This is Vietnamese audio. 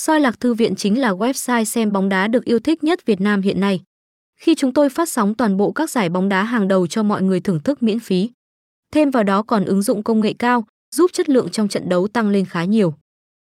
Soi Lạc Thư viện chính là website xem bóng đá được yêu thích nhất Việt Nam hiện nay. Khi chúng tôi phát sóng toàn bộ các giải bóng đá hàng đầu cho mọi người thưởng thức miễn phí. Thêm vào đó còn ứng dụng công nghệ cao, giúp chất lượng trong trận đấu tăng lên khá nhiều.